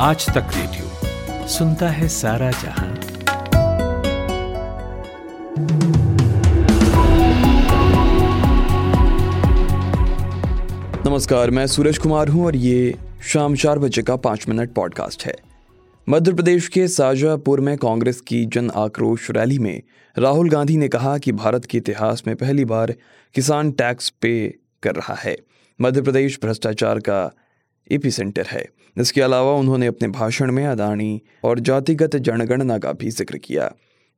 आज तक रेडियो सुनता है सारा जहाँ। नमस्कार, मैं सूरज कुमार हूँ और ये शाम चार बजे का पाँच मिनट पॉडकास्ट है। मध्य प्रदेश के शाजापुर में कांग्रेस की जन आक्रोश रैली में राहुल गांधी ने कहा कि भारत के इतिहास में पहली बार किसान टैक्स पे कर रहा है। मध्य प्रदेश भ्रष्टाचार का एपी सेंटर है। इसके अलावा उन्होंने अपने भाषण में अदानी और जातिगत जनगणना का भी ज़िक्र किया।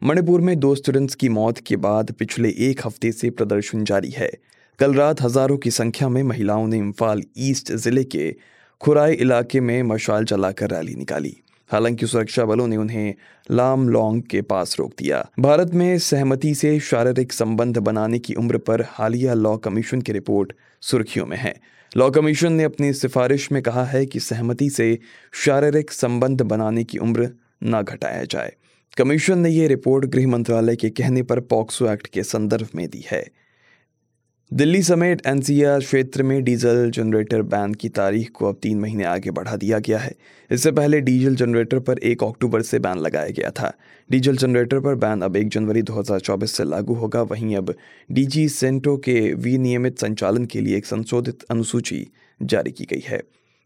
मणिपुर में दो स्टूडेंट्स की मौत के बाद पिछले एक हफ़्ते से प्रदर्शन जारी है। कल रात हज़ारों की संख्या में महिलाओं ने इम्फाल ईस्ट ज़िले के खुराई इलाके में मशाल जलाकर रैली निकाली। हालाँकि सुरक्षा बलों ने उन्हें लाम लोंग के पास रोक दिया। भारत में सहमति से शारीरिक संबंध बनाने की उम्र पर हालिया लॉ कमीशन की रिपोर्ट सुर्खियों में है। लॉ कमीशन ने अपनी सिफारिश में कहा है कि सहमति से शारीरिक संबंध बनाने की उम्र न घटाया जाए। कमीशन ने यह रिपोर्ट गृह मंत्रालय के कहने पर पॉक्सो एक्ट के संदर्भ में दी है। दिल्ली समेत एनसीआर क्षेत्र में डीजल जनरेटर बैन की तारीख को अब तीन महीने आगे बढ़ा दिया गया है। इससे पहले डीजल जनरेटर पर एक अक्टूबर से बैन लगाया गया था। डीजल जनरेटर पर बैन अब एक जनवरी 2024 से लागू होगा। वहीं अब डीजी सेंटो के विनियमित संचालन के लिए एक संशोधित अनुसूची जारी की गई है।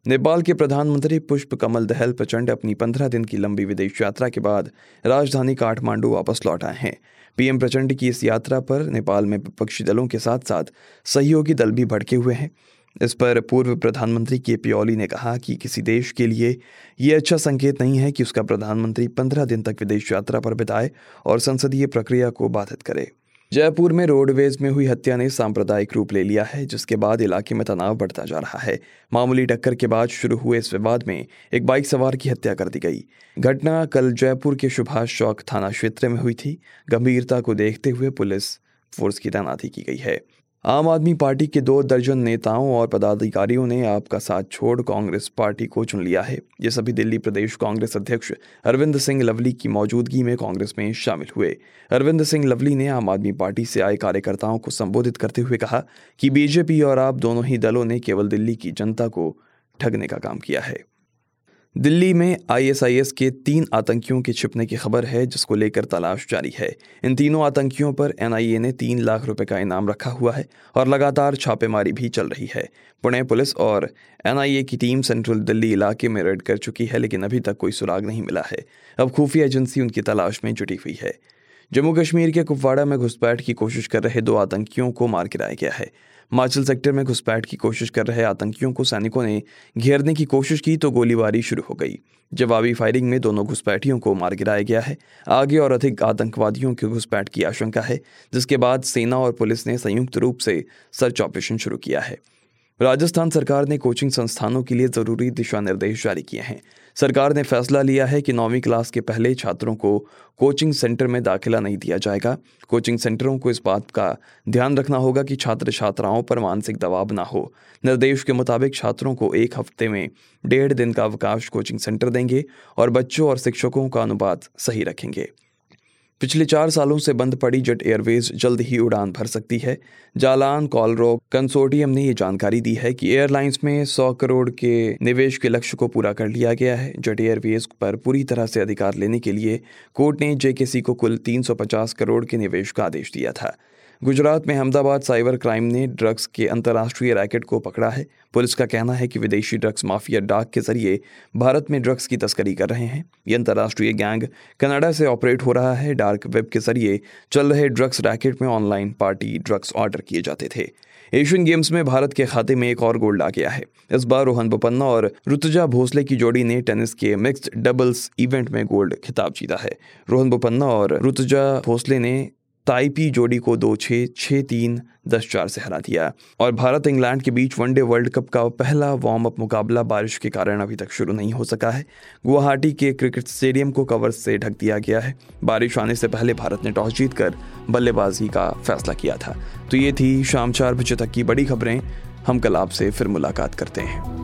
नेपाल के प्रधानमंत्री पुष्प कमल दहल प्रचंड अपनी पंद्रह दिन की लंबी विदेश यात्रा के बाद राजधानी काठमांडू वापस लौट आए हैं। पीएम प्रचंड की इस यात्रा पर नेपाल में विपक्षी दलों के साथ साथ सहयोगी दल भी भड़के हुए हैं। इस पर पूर्व प्रधानमंत्री के पी ओली ने कहा कि किसी देश के लिए ये अच्छा संकेत नहीं है कि उसका प्रधानमंत्री पंद्रह दिन तक विदेश यात्रा पर बिताए और संसदीय प्रक्रिया को बाधित करे। जयपुर में रोडवेज़ में हुई हत्या ने सांप्रदायिक रूप ले लिया है, जिसके बाद इलाके में तनाव बढ़ता जा रहा है। मामूली टक्कर के बाद शुरू हुए इस विवाद में एक बाइक सवार की हत्या कर दी गई। घटना कल जयपुर के सुभाष चौक थाना क्षेत्र में हुई थी। गंभीरता को देखते हुए पुलिस फोर्स की तैनाती की गई है। आम आदमी पार्टी के दो दर्जन नेताओं और पदाधिकारियों ने आपका साथ छोड़ कांग्रेस पार्टी को चुन लिया है। ये सभी दिल्ली प्रदेश कांग्रेस अध्यक्ष अरविंद सिंह लवली की मौजूदगी में कांग्रेस में शामिल हुए। अरविंद सिंह लवली ने आम आदमी पार्टी से आए कार्यकर्ताओं को संबोधित करते हुए कहा कि बीजेपी और आप दोनों ही दलों ने केवल दिल्ली की जनता को ठगने का काम किया है। दिल्ली में आईएसआईएस के तीन आतंकियों के छिपने की खबर है, जिसको लेकर तलाश जारी है। इन तीनों आतंकियों पर एनआईए ने तीन लाख रुपए का इनाम रखा हुआ है और लगातार छापेमारी भी चल रही है। पुणे पुलिस और एनआईए की टीम सेंट्रल दिल्ली इलाके में रेड कर चुकी है, लेकिन अभी तक कोई सुराग नहीं मिला है। अब खुफिया एजेंसी उनकी तलाश में जुटी हुई है। जम्मू कश्मीर के कुपवाड़ा में घुसपैठ की कोशिश कर रहे दो आतंकियों को मार गिराया गया है। माचल सेक्टर में घुसपैठ की कोशिश कर रहे आतंकियों को सैनिकों ने घेरने की कोशिश की तो गोलीबारी शुरू हो गई। जवाबी फायरिंग में दोनों घुसपैठियों को मार गिराया गया है। आगे और अधिक आतंकवादियों के घुसपैठ की आशंका है, जिसके बाद सेना और पुलिस ने संयुक्त रूप से सर्च ऑपरेशन शुरू किया है। राजस्थान सरकार ने कोचिंग संस्थानों के लिए ज़रूरी दिशा निर्देश जारी किए हैं। सरकार ने फैसला लिया है कि नौवीं क्लास के पहले छात्रों को कोचिंग सेंटर में दाखिला नहीं दिया जाएगा। कोचिंग सेंटरों को इस बात का ध्यान रखना होगा कि छात्र छात्राओं पर मानसिक दबाव न हो। निर्देश के मुताबिक छात्रों को एक हफ़्ते में डेढ़ दिन का अवकाश कोचिंग सेंटर देंगे और बच्चों और शिक्षकों का अनुपात सही रखेंगे। पिछले चार सालों से बंद पड़ी जेट एयरवेज जल्द ही उड़ान भर सकती है। जालान कॉलरो कंसोर्टियम ने ये जानकारी दी है कि एयरलाइंस में 100 करोड़ के निवेश के लक्ष्य को पूरा कर लिया गया है। जेट एयरवेज पर पूरी तरह से अधिकार लेने के लिए कोर्ट ने जेकेसी को कुल 350 करोड़ के निवेश का आदेश दिया था। गुजरात में अहमदाबाद साइबर क्राइम ने ड्रग्स के अंतर्राष्ट्रीय रैकेट को पकड़ा है। पुलिस का कहना है कि विदेशी ड्रग्स माफिया डाक के ज़रिए भारत में ड्रग्स की तस्करी कर रहे हैं। ये अंतर्राष्ट्रीय गैंग कनाडा से ऑपरेट हो रहा है। डार्क वेब के ज़रिए चल रहे ड्रग्स रैकेट में ऑनलाइन पार्टी ड्रग्स ऑर्डर किए जाते थे। एशियन गेम्स में भारत के खाते में एक और गोल्ड आ गया है। इस बार रोहन बोपन्ना और ऋतुजा भोसले की जोड़ी ने टेनिस के मिक्स्ड डबल्स इवेंट में गोल्ड खिताब जीता है। रोहन बोपन्ना और ऋतुजा भोसले ने ताइपी जोड़ी को दो छः छः तीन, दस, चार से हरा दिया। और भारत इंग्लैंड के बीच वनडे वर्ल्ड कप का पहला वार्म अप मुकाबला बारिश के कारण अभी तक शुरू नहीं हो सका है। गुवाहाटी के क्रिकेट स्टेडियम को कवर से ढक दिया गया है। बारिश आने से पहले भारत ने टॉस जीतकर बल्लेबाजी का फैसला किया था। तो ये थी शाम चार बजे तक की बड़ी खबरें। हम कल आपसे फिर मुलाकात करते हैं।